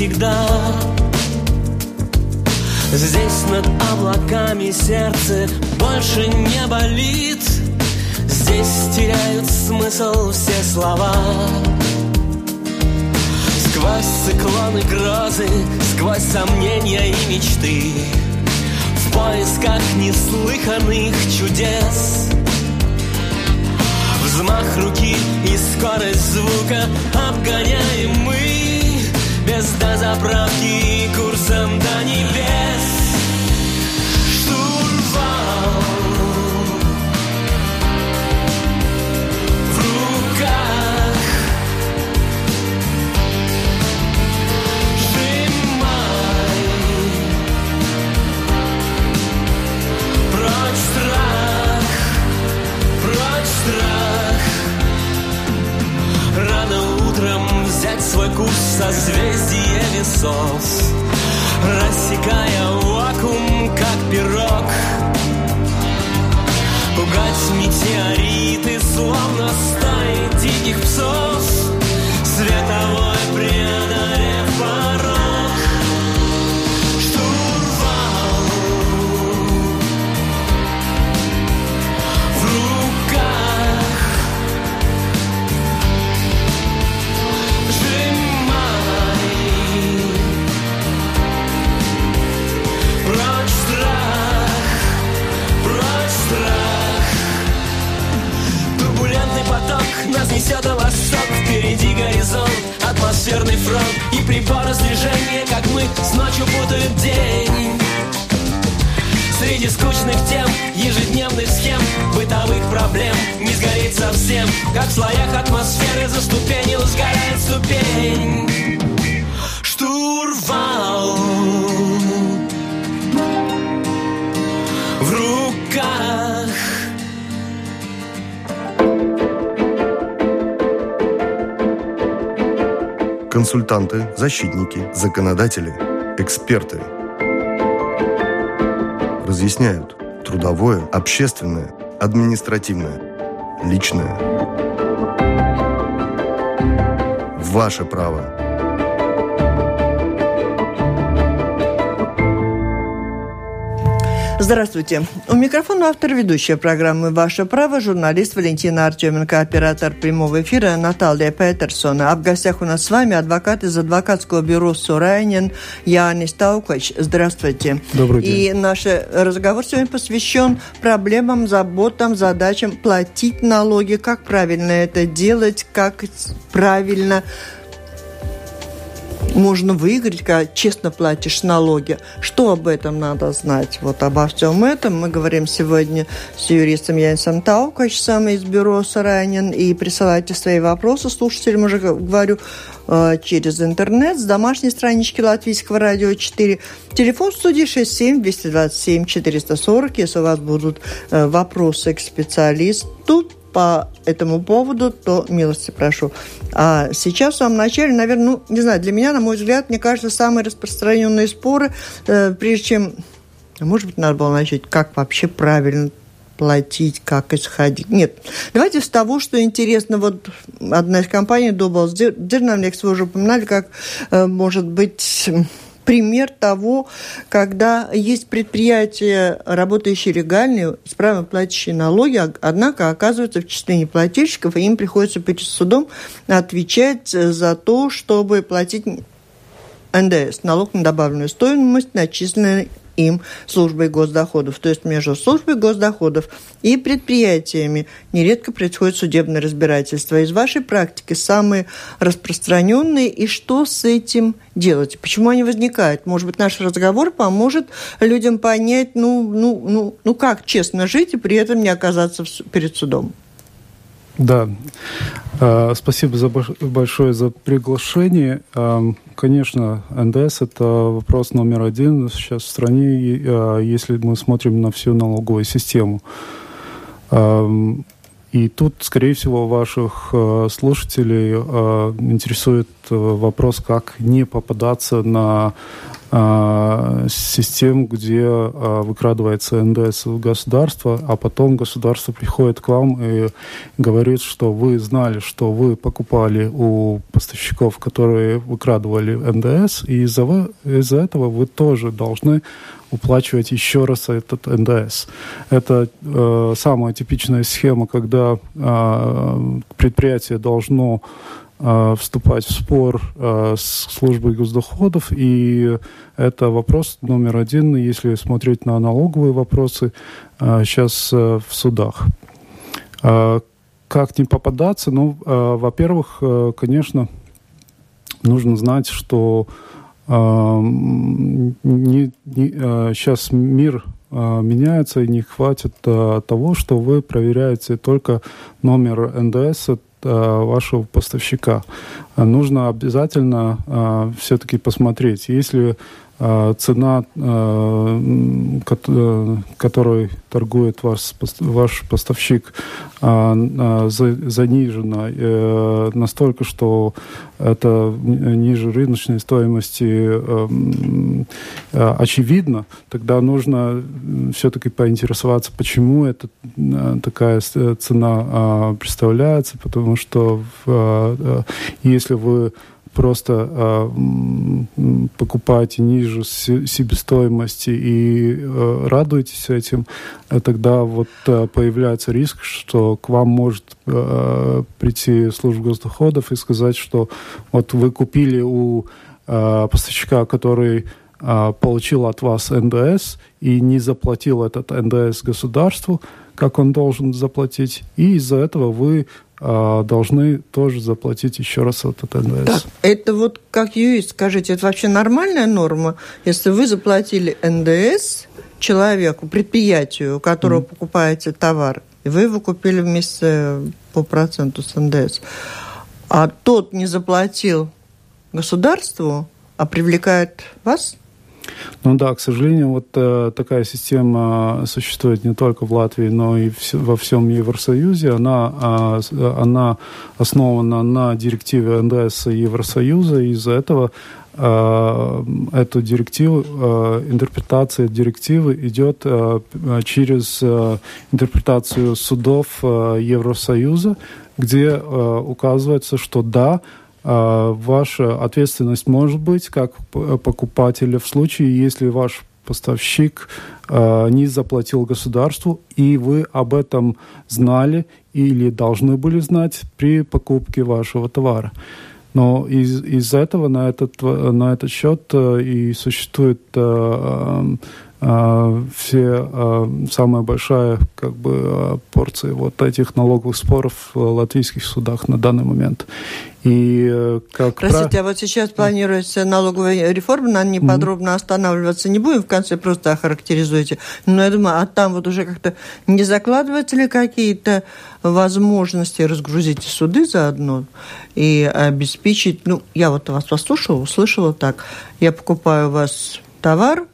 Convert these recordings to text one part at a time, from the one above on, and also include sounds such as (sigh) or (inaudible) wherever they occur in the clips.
всегда. Здесь над облаками сердце больше не болит. Здесь теряют смысл все слова. Сквозь циклоны грозы, сквозь сомнения и мечты. В поисках неслыханных чудес. Взмах руки и скорость звука обгоняем мы Без дозаправки и курсом до небес курс созвездия весов Рассекая вакуум, как пирог. Пугать метеориты, словно стаи диких псов защитники, законодатели, эксперты разъясняют трудовое, общественное, административное, личное. Ваше право. Здравствуйте. У микрофона автор ведущая программы «Ваше право» журналист Валентина Артеменко, оператор прямого эфира Наталья Петерсона. А в гостях у нас с вами адвокат из адвокатского бюро «Сурайнин» Янис Таукач. Здравствуйте. Добрый день. И наш разговор сегодня посвящен проблемам, заботам, задачам платить налоги, как правильно это делать, как правильно можно выиграть, когда честно платишь налоги. Что об этом надо знать? Вот обо всем этом мы говорим сегодня с юристом Янсом Таукачем из бюро Саранин. И присылайте свои вопросы слушателям, уже говорю, э, через интернет с домашней странички Латвийского радио 4. Телефон студии 67 227 440. Если у вас будут э, вопросы к специалисту, по этому поводу, то милости прошу. А сейчас в самом начале, наверное, ну, не знаю, для меня, на мой взгляд, мне кажется, самые распространенные споры, э, прежде чем, может быть, надо было начать, как вообще правильно платить, как исходить. Нет, давайте с того, что интересно, вот одна из компаний Doubles Dynamics, вы уже упоминали, как э, может быть пример того, когда есть предприятия, работающие легально, исправно платящие налоги, однако оказываются в числе неплательщиков, и им приходится перед судом отвечать за то, чтобы платить НДС, налог на добавленную стоимость, начисленный им службой госдоходов. То есть между службой госдоходов и предприятиями нередко происходит судебное разбирательство. Из вашей практики самые распространенные и что с этим делать? Почему они возникают? Может быть, наш разговор поможет людям понять, ну, ну, ну, ну как честно жить и при этом не оказаться перед судом? Да, спасибо за большое за приглашение. А, конечно, НДС – это вопрос номер один сейчас в стране, а, если мы смотрим на всю налоговую систему. И тут, скорее всего, ваших слушателей интересует вопрос, как не попадаться на э, систем, где э, выкрадывается НДС в государство, а потом государство приходит к вам и говорит, что вы знали, что вы покупали у поставщиков, которые выкрадывали НДС, и из-за из этого вы тоже должны уплачивать еще раз этот НДС. Это э, самая типичная схема, когда э, предприятие должно вступать в спор э, с службой госдоходов, и это вопрос номер один, если смотреть на налоговые вопросы, сейчас э, в судах. Как не попадаться? Ну, во-первых, э, конечно, нужно знать, что не, не, сейчас а, мир а, меняется, и не хватит а, того, что вы проверяете только номер НДС вашего поставщика. Нужно обязательно все-таки посмотреть, если цена, а, э, которой торгует ваш, ваш поставщик, а, занижена э, настолько, что это ниже рыночной стоимости очевидно, тогда нужно все-таки поинтересоваться, почему эта такая цена представляется, потому что если вы просто э, покупаете ниже себестоимости и э, радуетесь этим, э, тогда вот э, появляется риск, что к вам может э, прийти служба госдоходов и сказать, что вот вы купили у э, поставщика, который э, получил от вас НДС и не заплатил этот НДС государству, как он должен заплатить, и из-за этого вы а, должны тоже заплатить еще раз этот НДС. Так, это вот как юрист, скажите, это вообще нормальная норма? Если вы заплатили НДС человеку, предприятию, у которого mm. покупаете товар, и вы его купили вместе по проценту с НДС, а тот не заплатил государству, а привлекает вас ну да, к сожалению, вот э, такая система существует не только в Латвии, но и в, во всем Евросоюзе. Она, э, она основана на директиве НДС Евросоюза, и из-за этого э, эту директиву, э, интерпретация директивы идет э, через э, интерпретацию судов э, Евросоюза, где э, указывается, что да, ваша ответственность может быть как покупателя в случае, если ваш поставщик э, не заплатил государству, и вы об этом знали или должны были знать при покупке вашего товара. Но из, из этого на этот, на этот счет э, и существует э, э, все э, самая большая как бы э, порция вот этих налоговых споров в латвийских судах на данный момент. И э, как Простите, про... а вот сейчас планируется налоговая реформа, на ней mm-hmm. подробно останавливаться не будем, в конце просто охарактеризуйте. Но я думаю, а там вот уже как-то не закладываются ли какие-то возможности разгрузить суды заодно и обеспечить... Ну, я вот вас послушала, услышала так. Я покупаю у вас товар.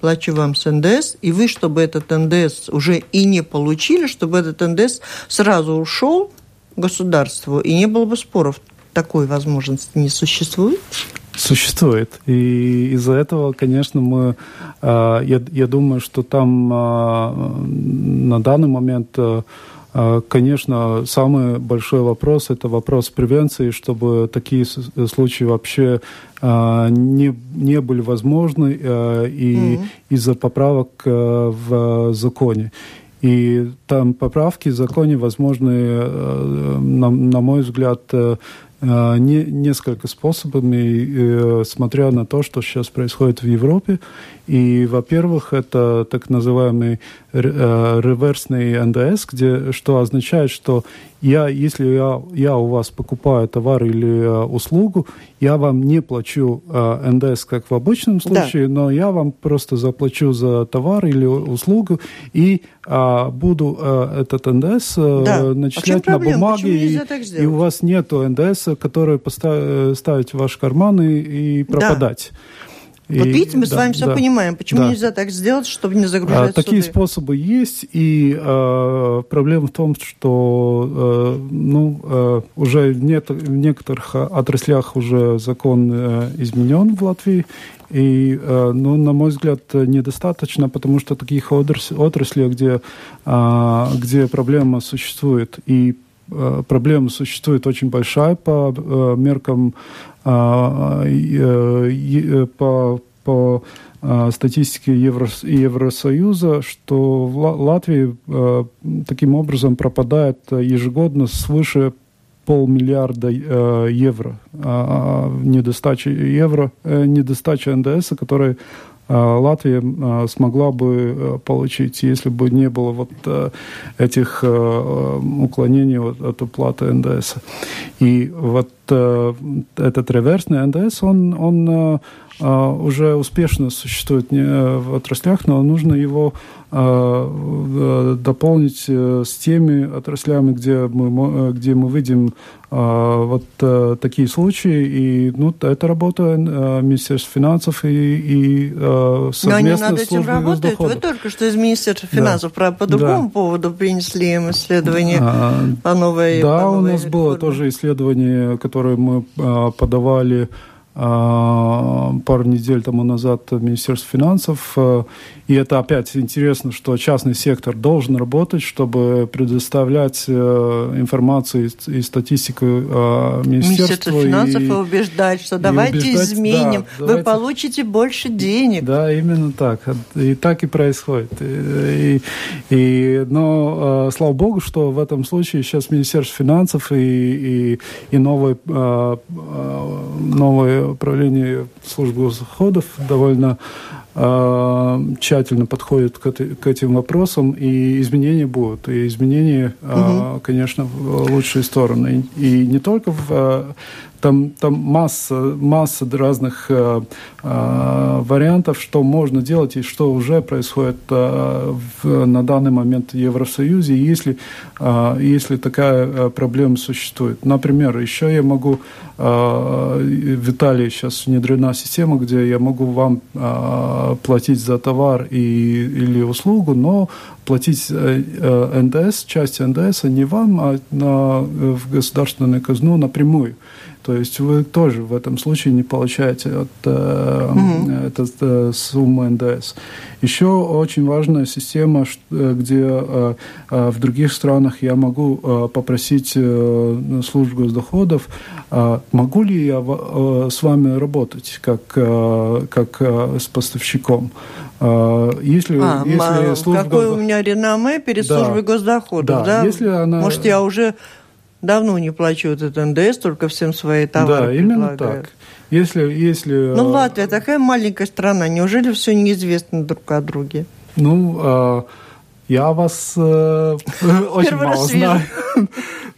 Плачу вам с НДС, и вы, чтобы этот НДС уже и не получили, чтобы этот НДС сразу ушел государству, и не было бы споров. Такой возможности не существует? Существует. И из-за этого, конечно, мы, а, я, я думаю, что там а, на данный момент, а, конечно, самый большой вопрос – это вопрос превенции, чтобы такие случаи вообще не, не были возможны и mm-hmm. из-за поправок в законе. И там поправки в законе возможны, э, на, на мой взгляд, э, э, не, несколько способами, смотря на то, что сейчас происходит в Европе. И, во-первых, это так называемый реверсный НДС, где, что означает, что я, если я, я у вас покупаю товар или э, услугу, я вам не плачу э, НДС, как в обычном случае, да. но я вам просто заплачу за товар или услугу и э, буду э, этот ндс э, да. Начислять а на бумаге, и, и у вас нет НДС, который поставить э, в ваш карман и, и пропадать. Да. Вот и, видите, мы да, с вами все да, понимаем. Почему да. нельзя так сделать, чтобы не загружать а, Такие суды? способы есть, и э, проблема в том, что э, ну, э, уже нет, в некоторых отраслях уже закон э, изменен в Латвии, и, э, ну, на мой взгляд, недостаточно, потому что таких отраслей, где, э, где проблема существует, и проблема существует очень большая по меркам а, по, по а, статистике Евро, Евросоюза, что в Латвии э, таким образом пропадает ежегодно свыше полмиллиарда евро. А, недостачи евро, недостача НДС, которая Латвия смогла бы получить, если бы не было вот этих уклонений от уплаты НДС. И вот этот реверсный НДС, он, он уже успешно существует в отраслях, но нужно его дополнить с теми отраслями, где мы, где мы видим вот такие случаи. И ну, это работа Министерства финансов и, и совместно Но они над этим работают. Вы только что из Министерства финансов да. по другому да. поводу принесли им исследование а, по новой Да, по новой у нас реформе. было тоже исследование, которое мы подавали а, пару недель тому назад в Министерстве финансов. Э, и это опять интересно, что частный сектор должен работать, чтобы предоставлять э, информацию и статистику э. Министерство финансов и, убеждать, что давайте убеждать, изменим, да, вы получите больше денег. Да, именно так. И так и происходит. И, и, но слава богу, что в этом случае сейчас Министерство финансов и, и, и новый, новый управление службы госдоходов довольно э, тщательно подходит к, к этим вопросам, и изменения будут. И изменения, угу. конечно, в лучшие стороны. И не только в там, там масса, масса разных э, э, вариантов, что можно делать и что уже происходит э, в, на данный момент в Евросоюзе, если, э, если такая э, проблема существует. Например, еще я могу, э, в Италии сейчас внедрена система, где я могу вам э, платить за товар и, или услугу, но платить э, э, НДС, часть НДС не вам, а на, в государственную казну напрямую. То есть вы тоже в этом случае не получаете от, э, угу. этот, э, суммы НДС. Еще очень важная система, э, где э, э, в других странах я могу э, попросить э, службу доходов, э, могу ли я э, с вами работать как, э, как э, с поставщиком. Э, если, а, если служба... Какое у меня реноме перед да, службой госдоходов, да? да? Если она... Может, я уже давно не плачу этот НДС, только всем свои товары Да, именно так. Если, если... Ну, Латвия такая маленькая страна, неужели все неизвестно друг о друге? Ну, э, я вас э, (laughs) очень мало знаю.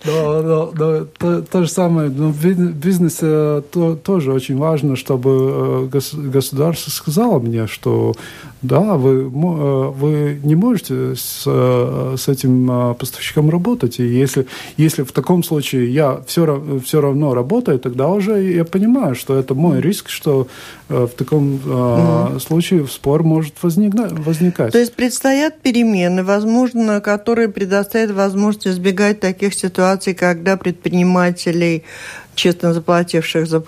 Но, но, но то, то же самое, но в бизнесе то, тоже очень важно, чтобы э, государство сказало мне, что да, вы, э, вы не можете с, э, с этим поставщиком работать. И если, если в таком случае я все, все равно работаю, тогда уже я понимаю, что это мой риск, что в таком mm. случае спор может возникать. То есть предстоят перемены, возможно, которые предоставят возможность избегать таких ситуаций, когда предпринимателей, честно заплативших за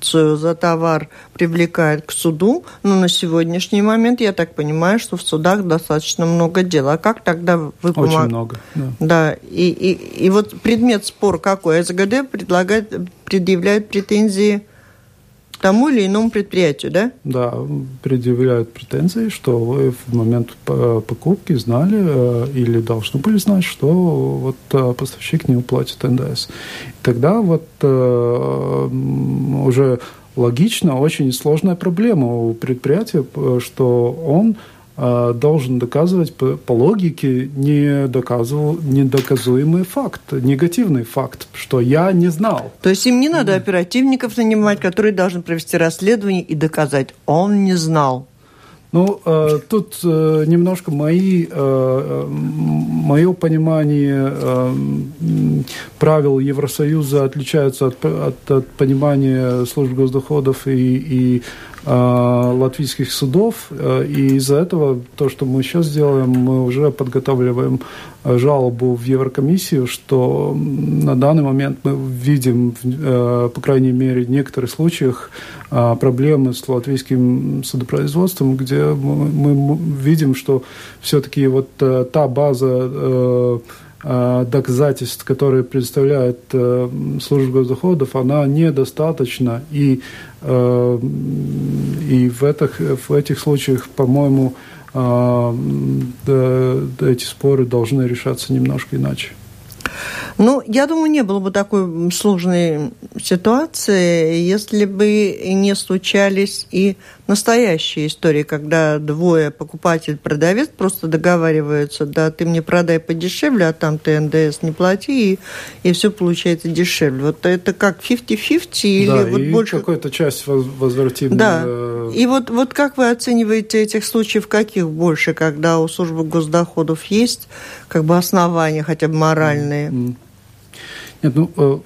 продукцию, за товар, привлекают к суду, но на сегодняшний момент я так понимаю, что в судах достаточно много дел. А как тогда вы? Очень много, да. Да, и, и, и вот предмет спора какой? СГД предлагает, предъявляет претензии тому или иному предприятию, да? Да, предъявляют претензии, что вы в момент покупки знали э, или должны были знать, что вот э, поставщик не уплатит НДС. Тогда вот э, уже логично, очень сложная проблема у предприятия, что он должен доказывать по, по логике недоказуемый факт, негативный факт, что я не знал. То есть им не надо оперативников нанимать, которые должны провести расследование и доказать, он не знал. Ну, э, тут э, немножко мои, э, мое понимание э, правил Евросоюза отличаются от, от, от понимания служб госдоходов и, и латвийских судов. И из-за этого то, что мы сейчас делаем, мы уже подготавливаем жалобу в Еврокомиссию, что на данный момент мы видим, по крайней мере, в некоторых случаях проблемы с латвийским судопроизводством, где мы, видим, что все-таки вот та база Э, доказательств, которые предоставляет э, служба госдоходов, она недостаточна. И, э, и в, этих, в этих случаях, по-моему, эти споры должны решаться немножко иначе. Ну, я думаю, не было бы такой сложной ситуации, если бы не случались и настоящие истории, когда двое, покупатель, продавец, просто договариваются, да, ты мне продай подешевле, а там ты НДС не плати, и, и все получается дешевле. Вот это как 50-50 или да, вот и больше... какая-то часть возвратим. Да, и вот, вот как вы оцениваете этих случаев, каких больше, когда у службы госдоходов есть как бы основания, хотя бы моральные? Нет, ну, э,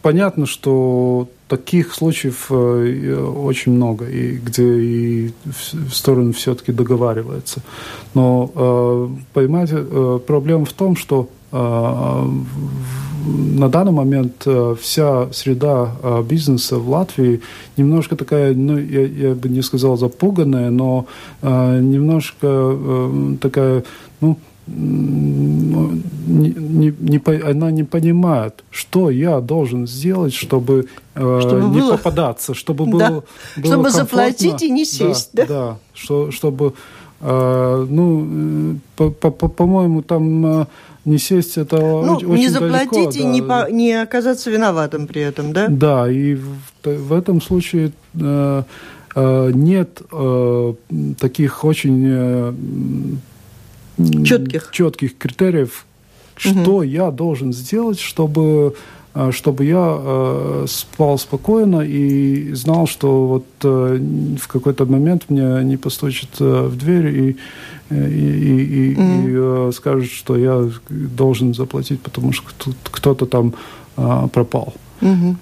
понятно, что таких случаев э, очень много, и где и в сторону все-таки договаривается. Но, э, понимаете, проблема в том, что на данный момент вся среда бизнеса в Латвии немножко такая, ну, я, я бы не сказал запуганная, но немножко такая, ну, не, не, не, она не понимает, что я должен сделать, чтобы, э, чтобы не было... попадаться, чтобы (laughs) да. было, было Чтобы заплатить и не сесть. Да, да? да что, чтобы, э, ну, по-моему, по, по, там э, не сесть это ну, очень, не заплатить далеко, и да. не, по, не оказаться виноватым при этом, да? Да, и в, в этом случае э, э, нет э, таких очень э, четких, четких критериев, что угу. я должен сделать, чтобы э, чтобы я э, спал спокойно и знал, что вот э, в какой-то момент мне не постучат э, в дверь и, и, и, и, mm. и э, скажут, что я должен заплатить, потому что кто-то там э, пропал. Mm-hmm.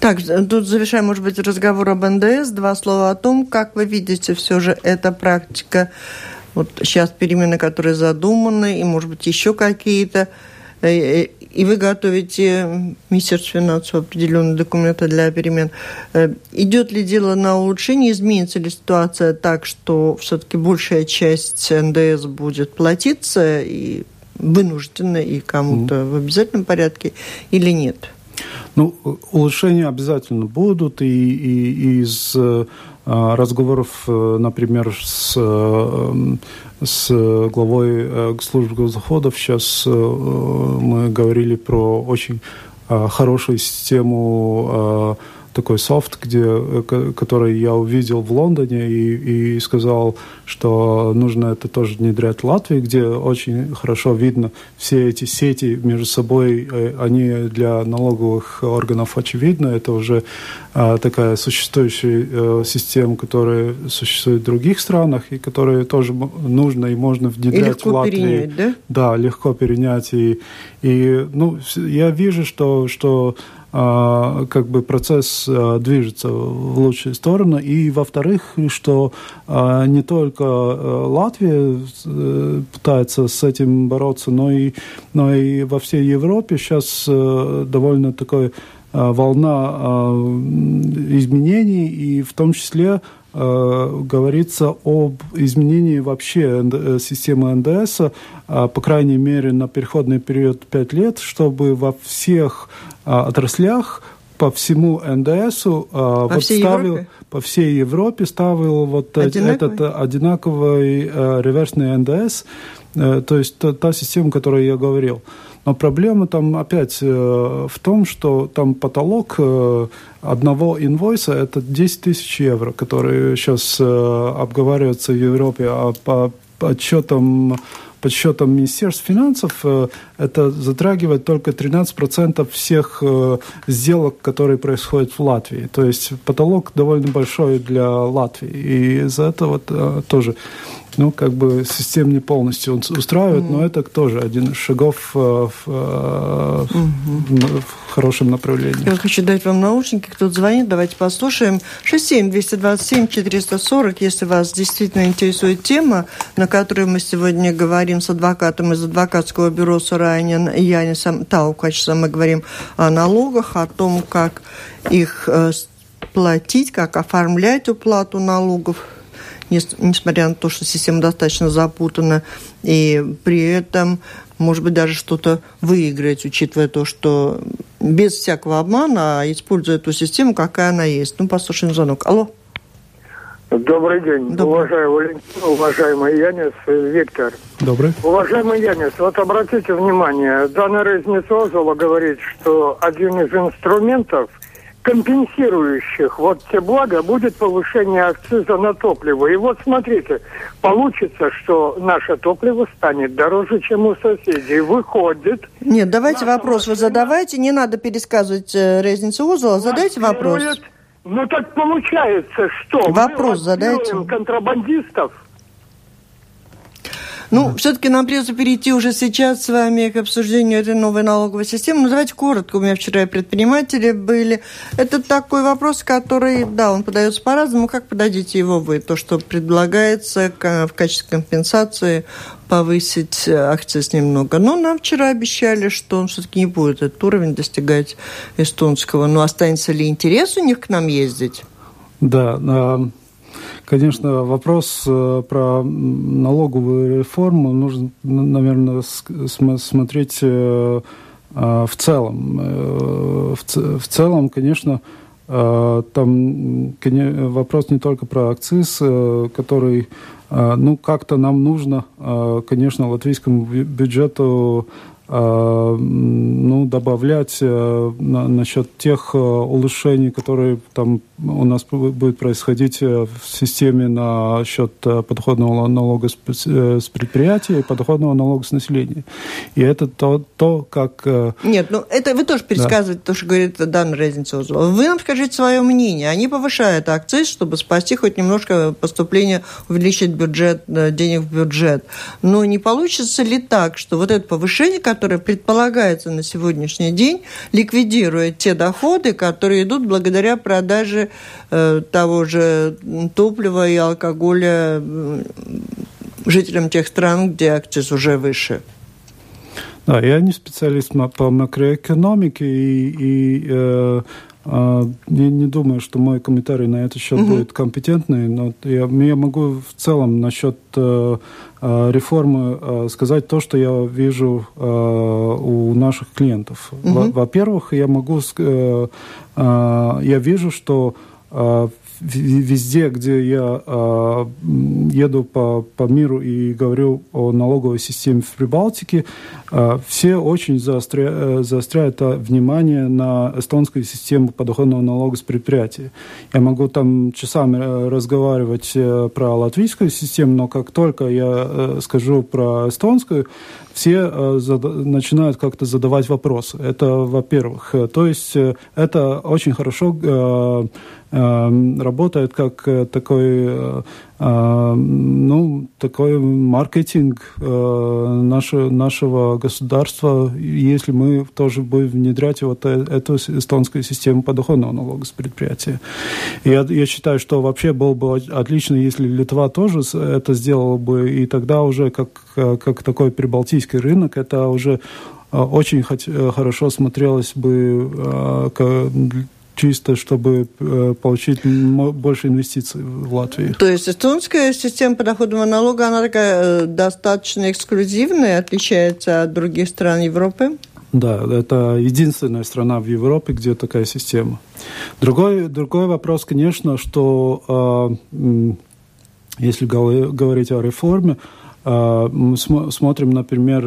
Так, тут завершаем, может быть, разговор об НДС. Два слова о том, как вы видите все же эта практика вот сейчас перемены, которые задуманы, и, может быть, еще какие-то, э, э, и вы готовите Министерство финансов определенные документы для перемен. Э, идет ли дело на улучшение, изменится ли ситуация так, что все-таки большая часть НДС будет платиться и вынужденно, и кому-то mm. в обязательном порядке, или нет? Ну, улучшения обязательно будут, и, и, и из разговоров, э, например, с, э, с главой э, службы госдоходов. Сейчас мы говорили про очень хорошую систему такой софт, где, э, который я увидел в Лондоне и, и сказал, что нужно это тоже внедрять в Латвии, где очень хорошо видно все эти сети между собой, э, они для налоговых органов очевидны, это уже а, такая существующая система, которая существует в других странах и которая тоже нужно и можно внедрять и в Латвии. Перенять, да? Да, легко перенять. И, и ну, я вижу, что, что как бы процесс а, движется в лучшую сторону. И, во-вторых, что а, не только Латвия э, пытается с этим бороться, но и, но и во всей Европе сейчас э, довольно такой волна изменений, и в том числе говорится об изменении вообще э, системы НДС, по крайней мере, на переходный период 5 лет, чтобы во всех отраслях по всему НДСу по вот всей ставил Европе? по всей Европе ставил вот одинаковый? этот одинаковый реверсный НДС, то есть та, та система, о которой я говорил. Но проблема там опять э, в том, что там потолок э, одного инвойса – это 10 тысяч евро, которые сейчас э, обговариваются в Европе, а по подсчетам подсчетам Министерства финансов это затрагивает только 13% всех сделок, которые происходят в Латвии. То есть потолок довольно большой для Латвии. И из-за этого тоже ну, как бы систем не полностью устраивает, mm. но это тоже один из шагов в, в, mm-hmm. в хорошем направлении. Я хочу дать вам наушники, кто-то звонит, давайте послушаем. 67-227-440, если вас действительно интересует тема, на которую мы сегодня говорим с адвокатом из адвокатского бюро Суранин Янисом Таукачем, мы говорим о налогах, о том, как их э, платить, как оформлять уплату налогов, несмотря на то, что система достаточно запутана, и при этом, может быть, даже что-то выиграть, учитывая то, что без всякого обмана, используя эту систему, какая она есть. Ну, послушаем звонок. Алло. Добрый день, Добрый. уважаемый Валентин, уважаемый Янис, Виктор. Добрый. Уважаемый Янис, вот обратите внимание, Дана Резнецова говорит, что один из инструментов – компенсирующих вот те блага будет повышение акциза на топливо. И вот смотрите, получится, что наше топливо станет дороже, чем у соседей. Выходит... Нет, давайте вопрос вы задавайте, не надо пересказывать э, резницу узла, задайте вопрос. Ну так получается, что вопрос мы задайте. контрабандистов ну, все-таки нам придется перейти уже сейчас с вами к обсуждению этой новой налоговой системы. Ну, давайте коротко. У меня вчера и предприниматели были. Это такой вопрос, который, да, он подается по-разному. Как подадите его вы? То, что предлагается в качестве компенсации повысить акциз немного. Но нам вчера обещали, что он все-таки не будет этот уровень достигать эстонского. Но останется ли интерес у них к нам ездить? Да, Конечно, вопрос э, про налоговую реформу нужно, наверное, смотреть э, а, в целом. Э, в целом, конечно, там вопрос не только про акциз, который, ну, как-то нам нужно, конечно, латвийскому бюджету Э, ну, добавлять э, на, насчет тех э, улучшений, которые там у нас будет происходить в системе на счет подоходного налога с, с предприятия и подоходного налога с населения. И это то, то как... Нет, ну это вы тоже пересказываете да. то, что говорит Дан Резницов. Вы нам скажите свое мнение. Они повышают акциз, чтобы спасти хоть немножко поступление, увеличить бюджет, денег в бюджет. Но не получится ли так, что вот это повышение, которое которая предполагается на сегодняшний день, ликвидирует те доходы, которые идут благодаря продаже э, того же топлива и алкоголя жителям тех стран, где акциз уже выше. Да, я не специалист по макроэкономике и, и э, э, не, не думаю, что мой комментарий на этот счет угу. будет компетентный, но я, я могу в целом насчет э, Э, реформы э, сказать то, что я вижу э, у наших клиентов. Угу. Во-первых, я могу, я вижу, что везде, где я э, еду по, по миру и говорю о налоговой системе в Прибалтике, э, все очень заостря, э, заостряют внимание на эстонскую систему подоходного налога с предприятия. Я могу там часами разговаривать про латвийскую систему, но как только я скажу про эстонскую, все э, зада- начинают как-то задавать вопросы. Это, во-первых. То есть э, это очень хорошо э, э, работает как э, такой, э, э, ну, такой маркетинг э, наше, нашего государства, если мы тоже будем внедрять вот эту эстонскую систему подоходного налога с предприятия. Я, я считаю, что вообще было бы отлично, если Литва тоже это сделала бы, и тогда уже как, как такой прибалтийский рынок, это уже очень хорошо смотрелось бы чисто, чтобы получить больше инвестиций в Латвию. То есть эстонская система подоходного налога, она такая достаточно эксклюзивная, отличается от других стран Европы? Да, это единственная страна в Европе, где такая система. Другой, другой вопрос, конечно, что если говорить о реформе, мы смотрим, например,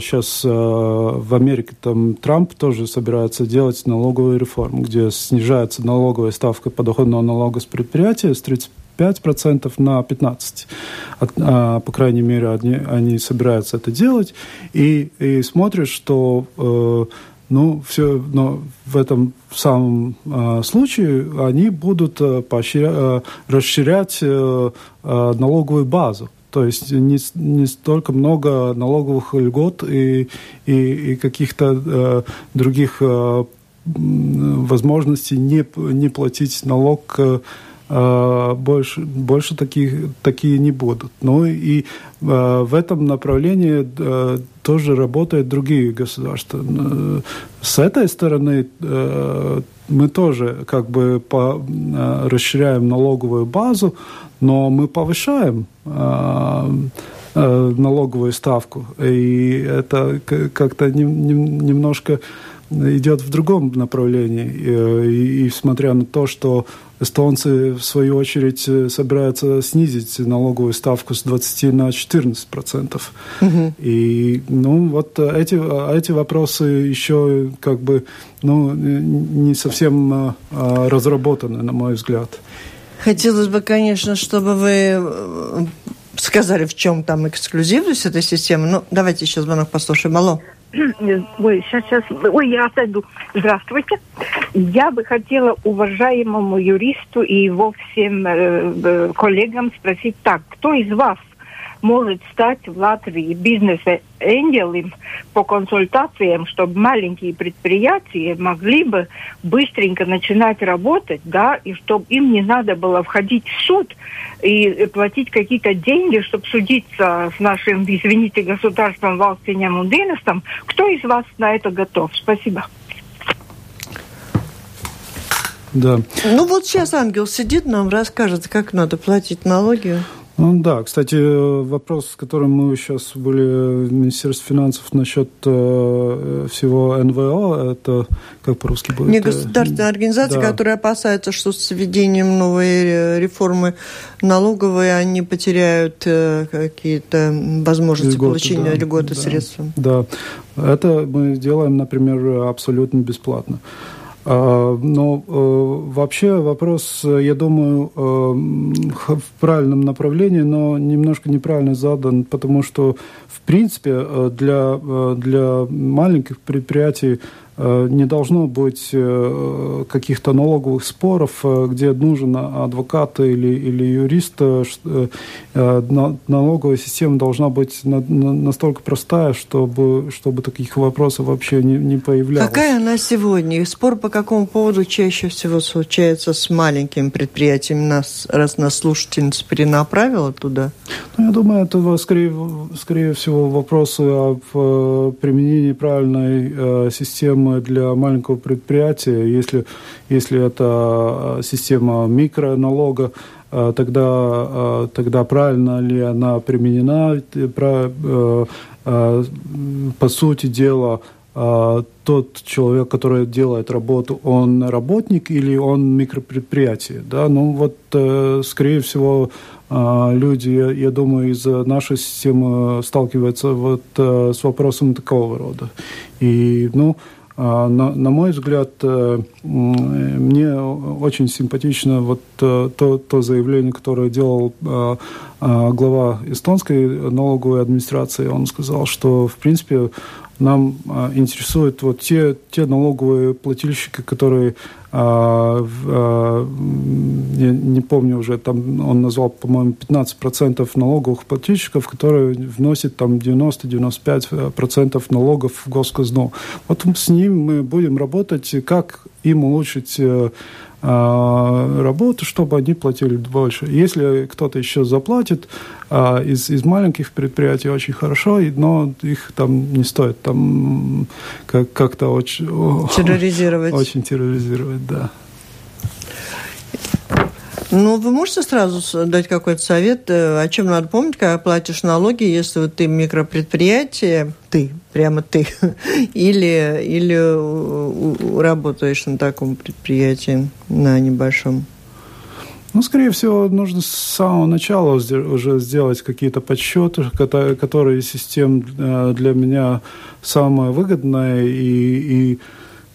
сейчас а, а, в Америке там Трамп тоже собирается делать налоговую реформу, где снижается налоговая ставка подоходного налога с предприятия с 35% на 15%. По крайней мере, они, они собираются это делать. И, и смотришь, что э, ну, все, но в этом самом э, случае они будут э, поощря, э, расширять э, налоговую базу. То есть не, не столько много налоговых льгот и, и, и каких-то э, других э, возможностей не, не платить налог э, больше, больше таких, такие не будут. Ну и э, в этом направлении э, тоже работают другие государства. Э, с этой стороны э, мы тоже как бы по, э, расширяем налоговую базу, но мы повышаем э, э, налоговую ставку. И это как-то не, не, немножко идет в другом направлении. И, и смотря на то, что эстонцы, в свою очередь, собираются снизить налоговую ставку с 20 на 14 процентов. Угу. И, ну, вот эти, эти вопросы еще как бы, ну, не совсем а, разработаны, на мой взгляд. Хотелось бы, конечно, чтобы вы э, сказали, в чем там эксклюзивность этой системы. Ну, давайте еще звонок послушаем. Алло. Ой, сейчас, сейчас. Ой, я отойду. Здравствуйте. Я бы хотела уважаемому юристу и его всем э, э коллегам спросить так. Кто из вас может стать в Латвии бизнес-энджелом по консультациям, чтобы маленькие предприятия могли бы быстренько начинать работать, да, и чтобы им не надо было входить в суд и платить какие-то деньги, чтобы судиться с нашим, извините, государством Валстинем Удинестом. Кто из вас на это готов? Спасибо. Да. Ну вот сейчас ангел сидит, нам расскажет, как надо платить налоги. Ну да, кстати, вопрос, с которым мы сейчас были в Министерстве финансов насчет э, всего НВО, это как по-русски будет? Негосударственная организация, да. которая опасается, что с введением новой реформы налоговой они потеряют э, какие-то возможности льготы, получения да, льготы да, средств. Да, это мы делаем, например, абсолютно бесплатно. А, но э, вообще вопрос, я думаю, э, в правильном направлении, но немножко неправильно задан, потому что, в принципе, э, для, для маленьких предприятий Э, не должно быть э, каких-то налоговых споров, э, где нужен адвокат или, или юрист. Налоговая система должна быть настолько простая, чтобы, чтобы таких вопросов вообще не, не появлялось. Какая она сегодня? Спор по какому поводу чаще всего случается с маленькими предприятиями, нас, раз нас слушательница перенаправила туда? Ну, я думаю, это скорее, скорее всего вопросы о применении правильной системы системы для маленького предприятия. Если, если это система микроналога, э, тогда, э, тогда правильно ли она применена? Э, по сути дела, тот человек, который делает работу, он работник или он микропредприятие. Да? Ну вот, скорее всего, люди, я, думаю, из нашей системы сталкиваются вот с вопросом такого рода. И, ну, на, на мой взгляд, э, мне очень симпатично вот э, то, то заявление, которое делал э, глава эстонской налоговой администрации. Он сказал, что, в принципе, нам а, интересуют вот те, те налоговые плательщики, которые, а, а, я не помню уже, там он назвал, по-моему, 15% налоговых плательщиков, которые вносят там 90-95% налогов в госказну. Вот с ним мы будем работать, как им улучшить э, а, работу, чтобы они платили больше. Если кто-то еще заплатит а, из, из маленьких предприятий, очень хорошо, но их там не стоит там как, как-то очень... Терроризировать. (laughs) Очень терроризировать, да. Ну, вы можете сразу дать какой-то совет, э, о чем надо помнить, когда платишь налоги, если вот ты микропредприятие, ты, прямо ты, (laughs) или, или работаешь на таком предприятии, на небольшом? Ну, скорее всего, нужно с самого начала уже сделать какие-то подсчеты, которые систем э, для меня самая выгодная и, и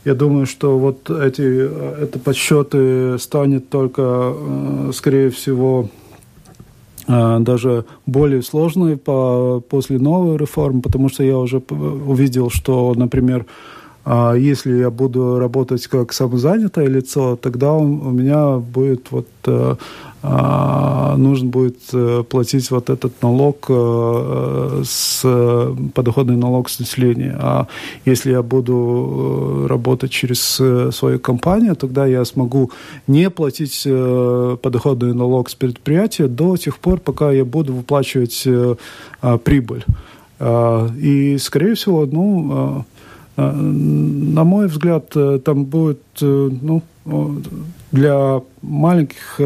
я думаю, что вот эти это подсчеты станет только, э, скорее всего, э, даже более сложной по, после новой реформы, потому что я уже увидел, что, например, А если я буду работать как самозанятое лицо, тогда у меня будет вот э, нужно будет э, платить вот этот налог э, с подоходный налог с населения. А если я буду работать через свою компанию, тогда я смогу не платить подоходный налог с предприятия до тех пор, пока я буду выплачивать прибыль. И, скорее всего, ну, Э, на мой взгляд, э, там будет э, ну, для маленьких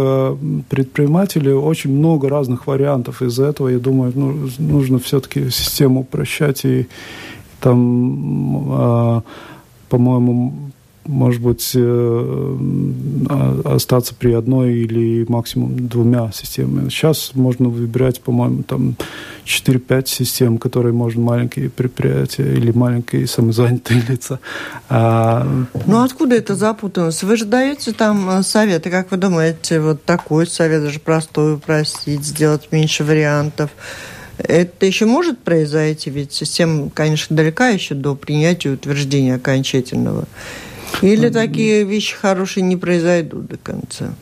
предпринимателей очень много разных вариантов. Из-за этого, я думаю, ну, нужно все-таки систему упрощать и там, по-моему, может быть, э, а, остаться при одной или максимум двумя системами. Сейчас можно выбирать, по-моему, там 4-5 систем, которые можно маленькие предприятия или маленькие самозанятые (laughs) лица. А... Ну, откуда это запутанность? Вы же даете там э, советы, как вы думаете, вот такой совет, даже простой упростить, сделать меньше вариантов. Это еще может произойти, ведь система, конечно, далека еще до принятия утверждения окончательного. Или такие вещи хорошие не произойдут до конца?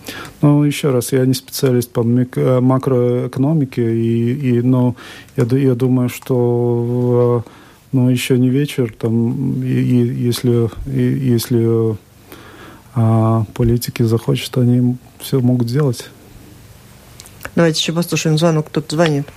Ну, еще раз, я не специалист по э, макроэкономике, и, и, но я, я думаю, что ну, еще не вечер, там, и, и, если, и, если а, политики захочут, они все могут сделать. Давайте еще послушаем звонок, кто-то звонит.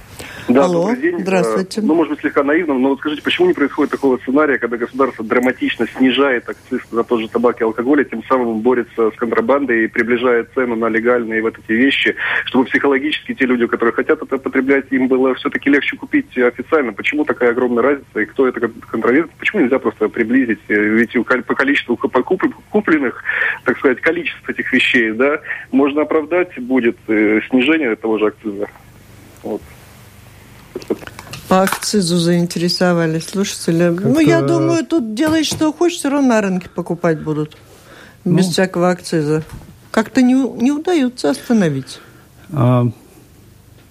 Да, Алло, добрый день. здравствуйте. Ну, может быть, слегка наивно, но вот скажите, почему не происходит такого сценария, когда государство драматично снижает акциз на тот же табак и алкоголь, и тем самым борется с контрабандой и приближает цену на легальные вот эти вещи, чтобы психологически те люди, которые хотят это потреблять, им было все-таки легче купить официально. Почему такая огромная разница, и кто это контролирует? Почему нельзя просто приблизить? Ведь по количеству купленных, так сказать, количество этих вещей, да, можно оправдать будет э, снижение того же акциза. Вот. По акцизу заинтересовались слушатели. Как ну, я думаю, тут делай, что хочешь, все равно на рынке покупать будут. Без ну, всякого акциза. Как-то не, не удается остановить. А,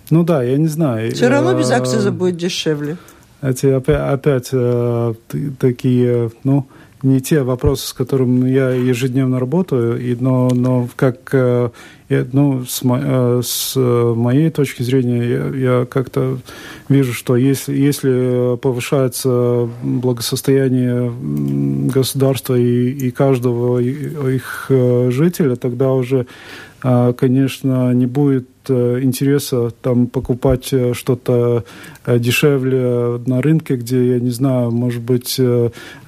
ну да, я не знаю. Все равно без а, акциза будет дешевле. Эти опять, опять э, такие, ну, не те вопросы, с которыми я ежедневно работаю, и, но, но как э, ну, с, мо, с моей точки зрения я, я как-то вижу, что если, если повышается благосостояние государства и, и каждого их э, жителя, тогда уже, э, конечно, не будет Э, интереса там покупать э, что-то э, дешевле на рынке, где, я не знаю, может быть,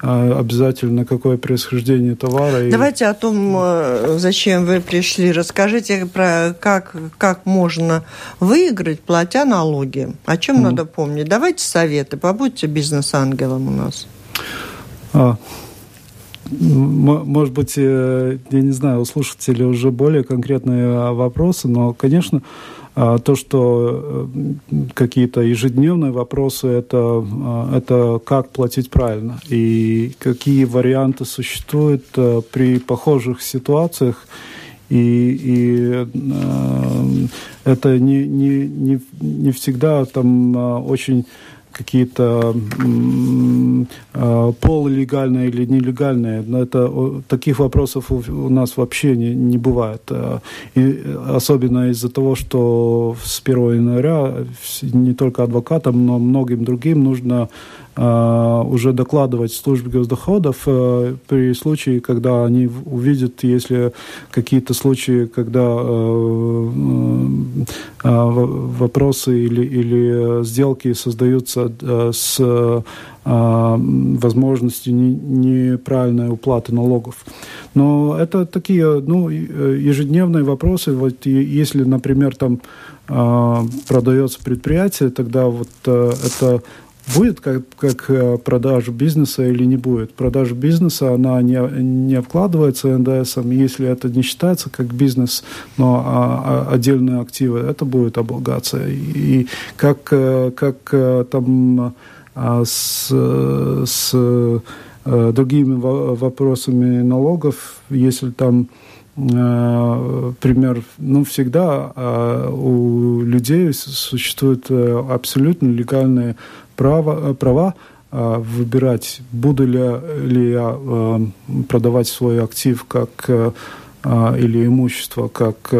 обязательно какое происхождение товара. Давайте о том, зачем вы пришли. Расскажите про как, как можно выиграть, платя налоги. О чем mm. надо помнить? Давайте советы. Побудьте бизнес-ангелом у нас. А, может быть, э, я не знаю, у слушателей уже более конкретные а, вопросы, но, конечно, а, то, что э, какие-то ежедневные вопросы, это, а, это как платить правильно и какие варианты существуют э, при похожих ситуациях. И, и э, это не, не, не, не всегда там очень какие-то э, полулегальные или нелегальные. Это, таких вопросов у, у нас вообще не, не бывает. А, и особенно из-за того, что с 1 января не только адвокатам, но многим другим нужно уже докладывать службе госдоходов э, при случае, когда они увидят, если какие-то случаи, когда э, э, вопросы или, или сделки создаются э, с э, возможностью не, неправильной уплаты налогов. Но это такие ну, ежедневные вопросы. Вот если, например, там э, продается предприятие, тогда вот э, это будет как, как э, продажа бизнеса или не будет. Продажа бизнеса, она не, не вкладывается НДСом, если это не считается как бизнес, но а, а, отдельные активы, это будет облагаться. И, как, э, как э, там а, с, с другими вопросами налогов, если там пример, ну, всегда у людей существуют абсолютно легальные права, права выбирать, буду ли, ли я продавать свой актив как или имущество как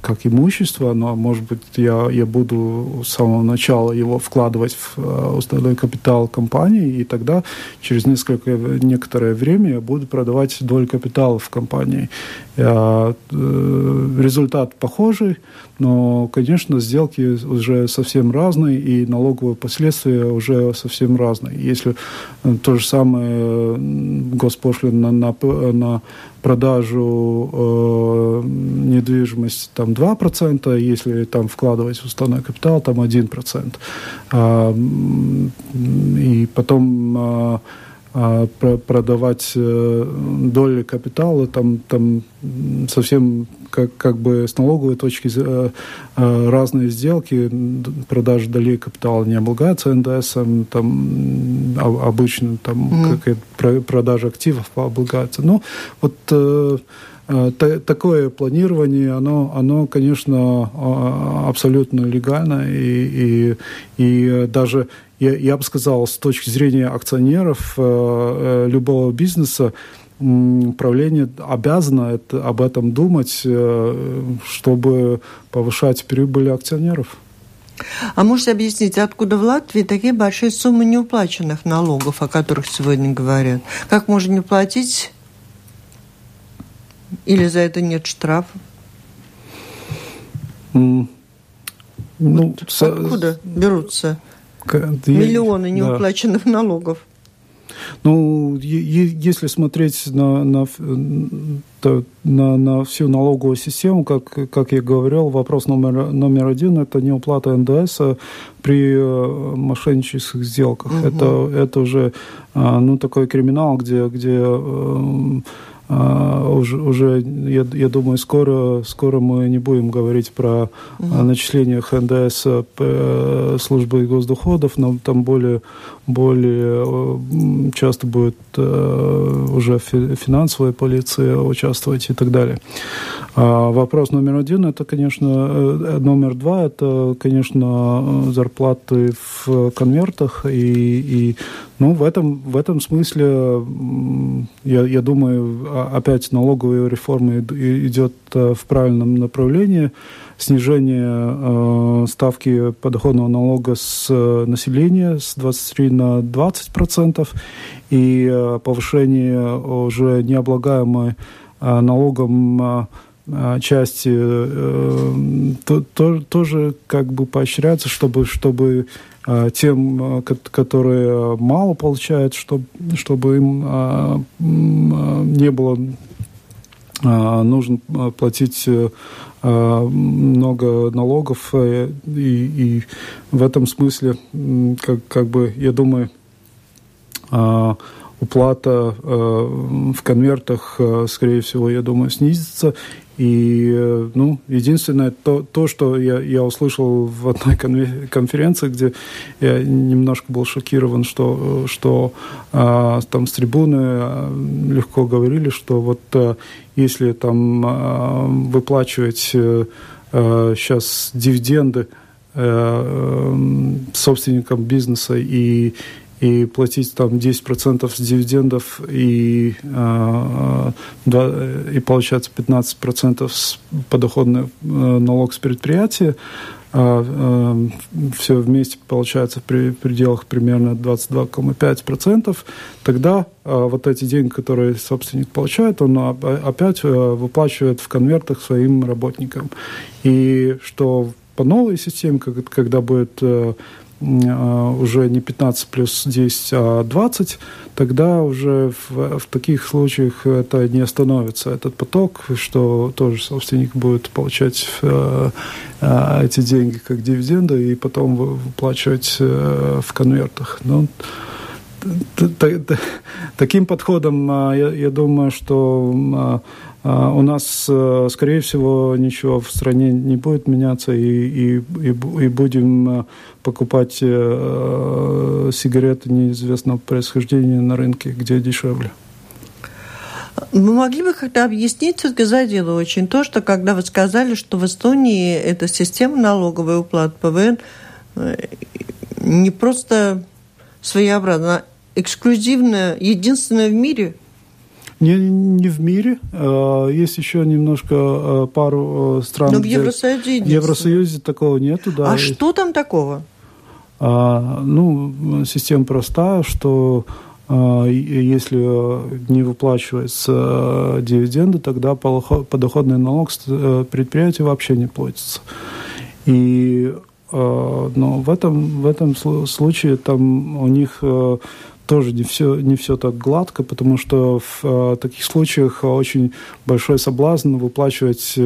как имущество, но, может быть, я, я буду с самого начала его вкладывать в э, уставной капитал компании, и тогда через несколько, некоторое время я буду продавать долю капитала в компании. Э, результат похожий, но, конечно, сделки уже совсем разные, и налоговые последствия уже совсем разные. Если э, то же самое госпошлина на, на, продажу э, недвижимости там, там 2%, если там вкладывать в уставной капитал, там 1%. А, и потом а, а, продавать э, доли капитала, там, там совсем как, как бы с налоговой точки э, э, разные сделки, продажа долей капитала не облагается НДС, там обычно там mm. как продажа активов облагается. Ну, вот такое планирование, оно, оно конечно, а, абсолютно легально, и, и, и даже, я, я бы сказал, с точки зрения акционеров э, э, любого бизнеса, правление обязано это, об этом думать, чтобы повышать прибыль акционеров. А можете объяснить, откуда в Латвии такие большие суммы неуплаченных налогов, о которых сегодня говорят? Как можно не платить или за это нет штрафа? Mm. Ну, вот со... Откуда берутся миллионы неуплаченных да. налогов? Ну, если смотреть на, на, на, на всю налоговую систему, как, как я говорил, вопрос номер, номер один – это не уплата НДС при э, мошеннических сделках. Угу. Это, это уже а, ну, такой криминал, где, где э, а, уже, уже я, я думаю, скоро, скоро мы не будем говорить про угу. начислениях НДС э, службы госдоходов, но там более, более часто будет э, уже финансовая полиция участвовать и так далее. А вопрос номер один, это, конечно, э, номер два, это, конечно, зарплаты в конвертах и, и ну, в этом, в этом смысле, я, я думаю, а, опять налоговая реформа идет э, в правильном направлении. Снижение э, ставки подоходного налога с э, населения с 23 на 20 процентов и повышение уже необлагаемой налогом части э, то, то, тоже как бы поощряется, чтобы, чтобы а, тем, а, которые мало получают, чтобы, чтобы им а, не было нужно платить много налогов, э, и, и в этом смысле, как, как бы, я думаю, уплата в конвертах, скорее всего, я думаю, снизится, и, э, ну, единственное, то, то что я, я услышал в одной конференции, где я немножко был шокирован, что, что а, там с трибуны а, легко говорили, что вот а, если там а, выплачивать а, сейчас дивиденды а, собственникам бизнеса и и платить там 10% с дивидендов и, э, и получается 15% с подоходный э, налог с предприятия, а, э, все вместе получается при пределах примерно 22,5%, тогда э, вот эти деньги, которые собственник получает, он опять э, выплачивает в конвертах своим работникам. И что по новой системе, когда будет а, уже не 15 плюс 10, а 20, тогда уже в, в таких случаях это не остановится, этот поток, что тоже собственник будет получать э, э, эти деньги как дивиденды и потом выплачивать э, в конвертах. Но, таким подходом, а, я, я думаю, что у нас, э, скорее всего, ничего в стране не будет меняться, и, и, и, будем э, покупать э, сигареты неизвестного происхождения на рынке, где дешевле. Вы могли бы как-то объяснить, все-таки задело очень то, что когда вы сказали, что в Эстонии эта система налоговой уплаты ПВН не просто своеобразно, эксклюзивная, единственная в мире? Не, не в мире. А, есть еще немножко а, пару стран. Но в Евросоюзе В Евросоюзе такого нету, да. А что там такого? А, ну, система простая, что а, если не выплачивается дивиденды, тогда подоходный налог э, предприятия вообще не платится. И но в этом, в этом случае там у них тоже не все, не все так гладко, потому что в э, таких случаях очень большой соблазн выплачивать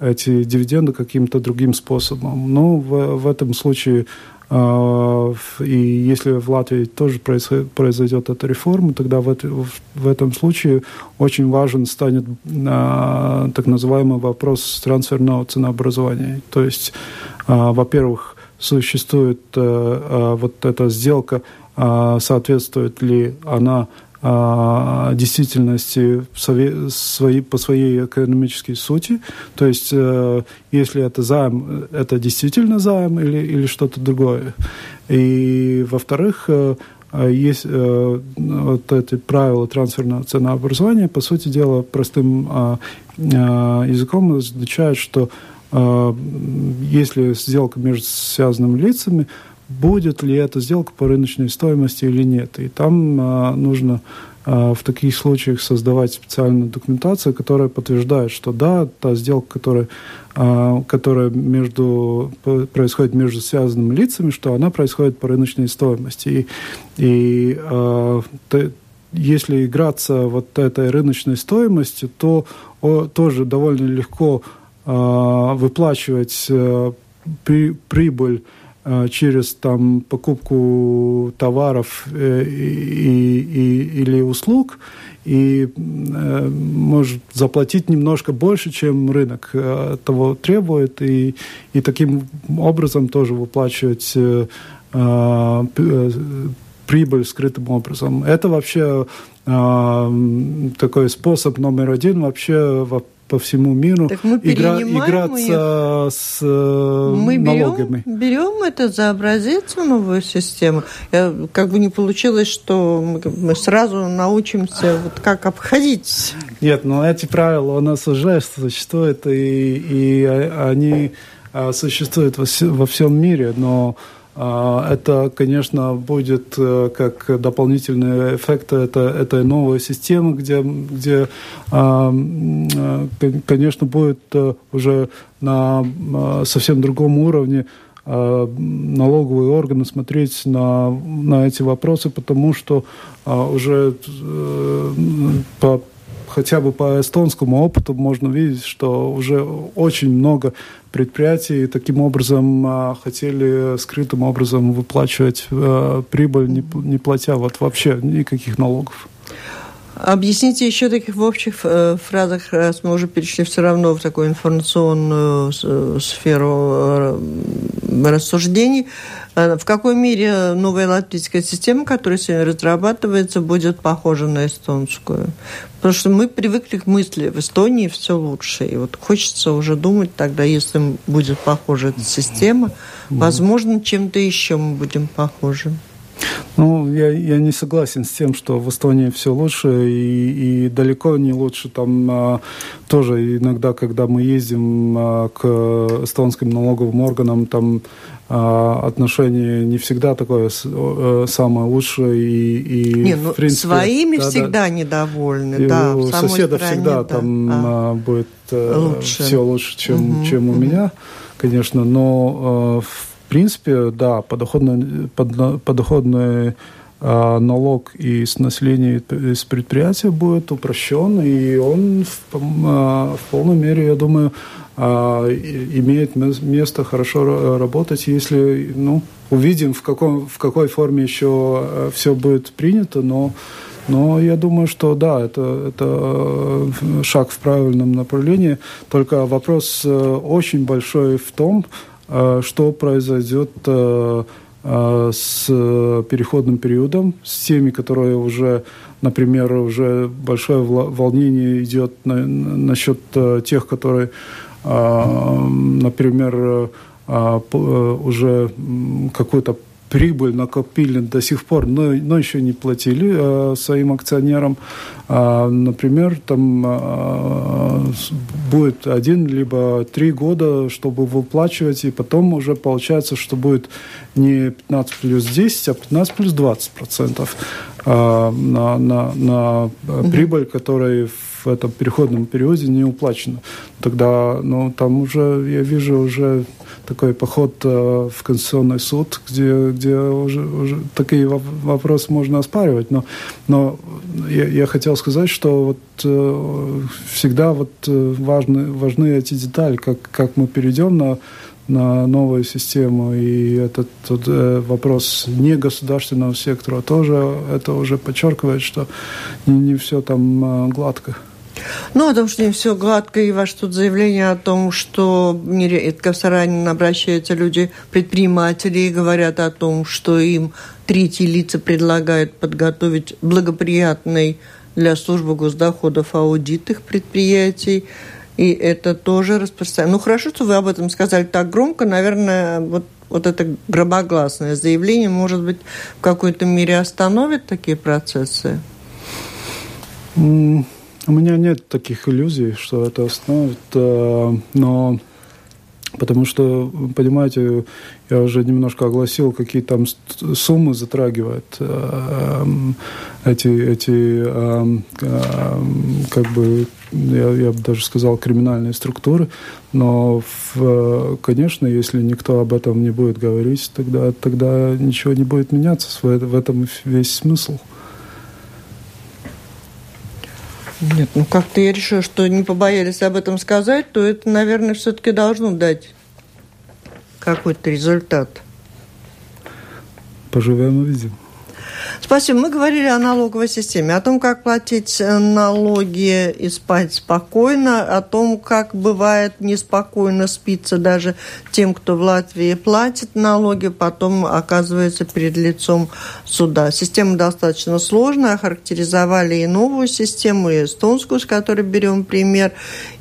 эти дивиденды каким-то другим способом. Но в, в этом случае а, и если в Латвии тоже произойдет эта реформа, тогда в, в этом случае очень важен станет а, так называемый вопрос трансферного ценообразования. То есть, во-первых, существует вот эта сделка, соответствует ли она а, действительности по своей экономической сути. То есть, э, если это займ, это действительно займ или, или что-то другое. И, во-вторых, э, есть э, вот эти правила трансферного ценообразования, по сути дела, простым а, а, языком означает, что если сделка между связанными лицами, будет ли эта сделка по рыночной стоимости или нет. И там а, нужно а, в таких случаях создавать специальную документацию, которая подтверждает, что да, та сделка, которая, а, которая между, происходит между связанными лицами, что она происходит по рыночной стоимости. И, и а, те, если играться вот этой рыночной стоимостью, то о, тоже довольно легко а, выплачивать а, при, прибыль через там, покупку товаров э, и, и, или услуг и э, может заплатить немножко больше, чем рынок того требует, и, и таким образом тоже выплачивать прибыль скрытым образом. Это вообще такой способ номер один вообще по всему миру так мы игра, играться ее. с э, мы налогами. Берем, берем это за образец новую систему. Я, как бы не получилось, что мы, мы сразу научимся вот как обходить. Нет, но эти правила у нас уже существуют, и, и они а, существуют во, всем мире, но а, это, конечно, будет э, как дополнительный эффект это, этой новой системы, где, где а, конечно, будет э, уже на а, совсем другом уровне налоговые органы смотреть на, на эти вопросы, потому что уже э, по хотя бы по эстонскому опыту можно видеть, что уже очень много предприятий таким образом а, хотели скрытым образом выплачивать а, прибыль, не, не платя вот вообще никаких налогов. Объясните еще таких в общих э, фразах, раз мы уже перешли все равно в такую информационную э, сферу э, рассуждений. В какой мере новая латвийская система, которая сегодня разрабатывается, будет похожа на эстонскую? Потому что мы привыкли к мысли, в Эстонии все лучше. И вот хочется уже думать тогда, если будет похожа эта система, возможно, чем-то еще мы будем похожи. Ну, я, я не согласен с тем, что в Эстонии все лучше и, и далеко не лучше. Там а, тоже иногда, когда мы ездим а, к эстонским налоговым органам, там а, отношение не всегда такое а, самое лучшее и, и не, ну, в принципе, своими да, всегда да, недовольны, и да. У соседа стране, всегда да. там а. будет э, лучше. все лучше, чем, угу, чем у угу. меня, конечно, но в в принципе, да, подоходный, под, подоходный э, налог из населения из предприятия будет упрощен, и он в, э, в полной мере, я думаю, э, имеет место хорошо работать, если ну, увидим, в, каком, в какой форме еще все будет принято, но но я думаю, что да, это, это шаг в правильном направлении. Только вопрос очень большой в том, Э, что произойдет э, э, с переходным периодом, с теми, которые уже, например, уже большое волнение идет на, насчет тех, которые, например, уже какую-то прибыль накопили до сих пор, но, но еще не платили э, своим акционерам. А, например, там а, будет один либо три года, чтобы выплачивать, и потом уже получается, что будет не 15 плюс 10, а 15 плюс 20 процентов а, на, на, на прибыль, которая в этом переходном периоде не уплачена. Тогда, ну, там уже, я вижу уже такой поход э, в Конституционный суд, где, где уже, уже такие вопросы можно оспаривать. Но, но я, я хотел сказать, что вот э, всегда вот э, важны, важны эти детали, как, как мы перейдем на на новую систему. И этот тот, э, вопрос негосударственного сектора тоже это уже подчеркивает, что не, не все там э, гладко. Ну, о том, что не все гладко, и ваше тут заявление о том, что нередко в Саранин обращаются люди, предприниматели, и говорят о том, что им третьи лица предлагают подготовить благоприятный для службы госдоходов аудит их предприятий. И это тоже распространяется. Ну, хорошо, что вы об этом сказали так громко. Наверное, вот, вот это гробогласное заявление, может быть, в какой-то мере остановит такие процессы? У меня нет таких иллюзий, что это остановит, э, но потому что, понимаете, я уже немножко огласил, какие там суммы затрагивают э, эти, эти э, как бы, я, я бы даже сказал, криминальные структуры. Но, в, конечно, если никто об этом не будет говорить, тогда, тогда ничего не будет меняться. В этом весь смысл. Нет, ну как-то я решила, что не побоялись об этом сказать, то это, наверное, все-таки должно дать какой-то результат. Поживем увидим. Спасибо. Мы говорили о налоговой системе, о том, как платить э, налоги и спать спокойно, о том, как бывает неспокойно спится даже тем, кто в Латвии платит налоги, потом оказывается перед лицом суда. Система достаточно сложная, охарактеризовали и новую систему, и эстонскую, с которой берем пример,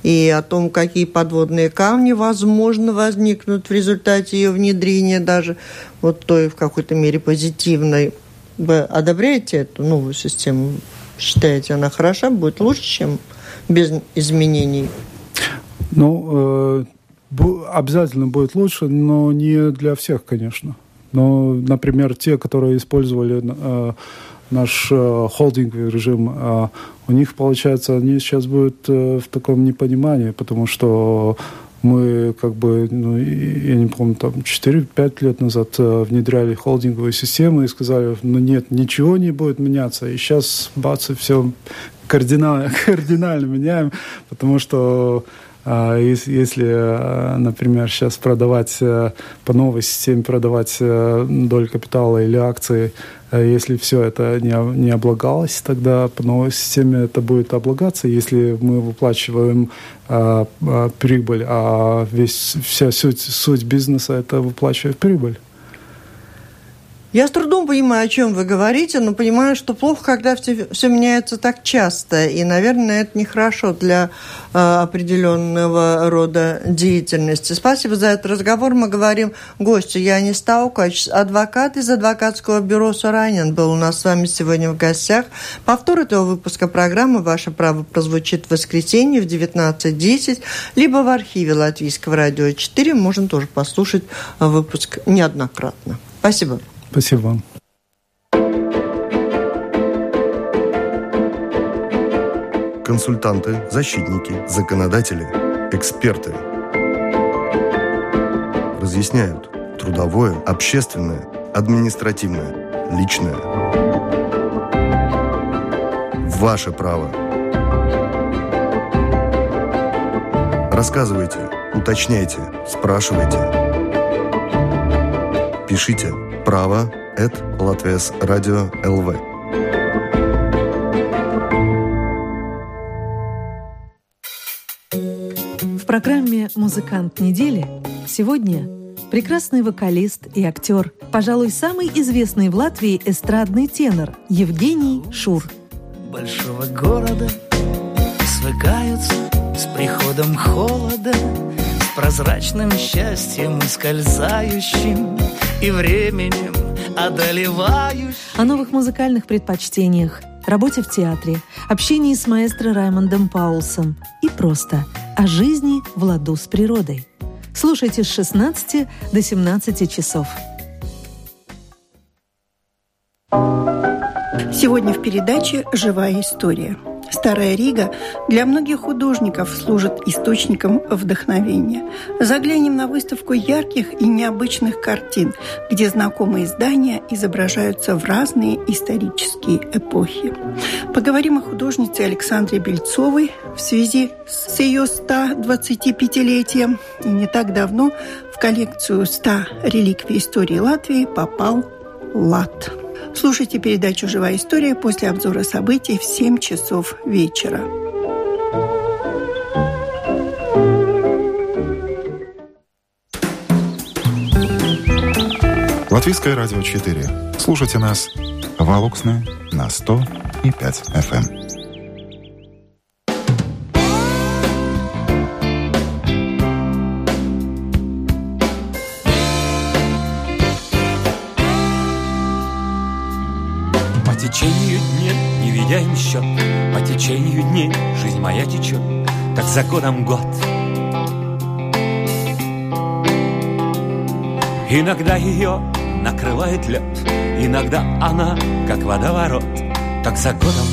и о том, какие подводные камни, возможно, возникнут в результате ее внедрения, даже вот той в какой-то мере позитивной вы одобряете эту новую систему? Считаете, она хороша, будет лучше, чем без изменений? Ну, э, обязательно будет лучше, но не для всех, конечно. Но, например, те, которые использовали э, наш э, холдинговый режим, э, у них, получается, они сейчас будут э, в таком непонимании, потому что мы как бы, ну, я не помню, там 4-5 лет назад э, внедряли холдинговую систему и сказали, ну нет, ничего не будет меняться. И сейчас, бац, и все кардинально, (laughs) кардинально меняем, потому что если, э, например, сейчас продавать э, по новой системе, продавать э, долю капитала или акции, если все это не, не облагалось, тогда по новой системе это будет облагаться. Если мы выплачиваем а, а, прибыль, а весь, вся суть, суть бизнеса это выплачивает прибыль. Я с трудом понимаю, о чем вы говорите, но понимаю, что плохо, когда все, все меняется так часто. И, наверное, это нехорошо для э, определенного рода деятельности. Спасибо за этот разговор. Мы говорим гостю Яни Стаукач, адвокат из адвокатского бюро «Суранин» был у нас с вами сегодня в гостях. Повтор этого выпуска программы «Ваше право» прозвучит в воскресенье в 19.10, либо в архиве Латвийского радио 4. Можно тоже послушать выпуск неоднократно. Спасибо. Спасибо вам. Консультанты, защитники, законодатели, эксперты разъясняют трудовое, общественное, административное, личное. Ваше право. Рассказывайте, уточняйте, спрашивайте. Пишите Право. Это Латвес Радио ЛВ. В программе «Музыкант недели» сегодня прекрасный вокалист и актер, пожалуй, самый известный в Латвии эстрадный тенор Евгений Шур. Большого города свыкаются с приходом холода, прозрачным счастьем ускользающим и временем одолевающий. О новых музыкальных предпочтениях, работе в театре, общении с маэстро Раймондом Паулсом и просто о жизни в ладу с природой. Слушайте с 16 до 17 часов. Сегодня в передаче «Живая история». Старая Рига для многих художников служит источником вдохновения. Заглянем на выставку ярких и необычных картин, где знакомые здания изображаются в разные исторические эпохи. Поговорим о художнице Александре Бельцовой в связи с ее 125-летием. И не так давно в коллекцию 100 реликвий истории Латвии попал лад. Слушайте передачу «Живая история» после обзора событий в 7 часов вечера. Латвийское радио 4. Слушайте нас в Алуксне на 100 и 5 FM. Им счет По течению дней жизнь моя течет Как за годом год. Иногда ее накрывает лед Иногда она, как водоворот Как за годом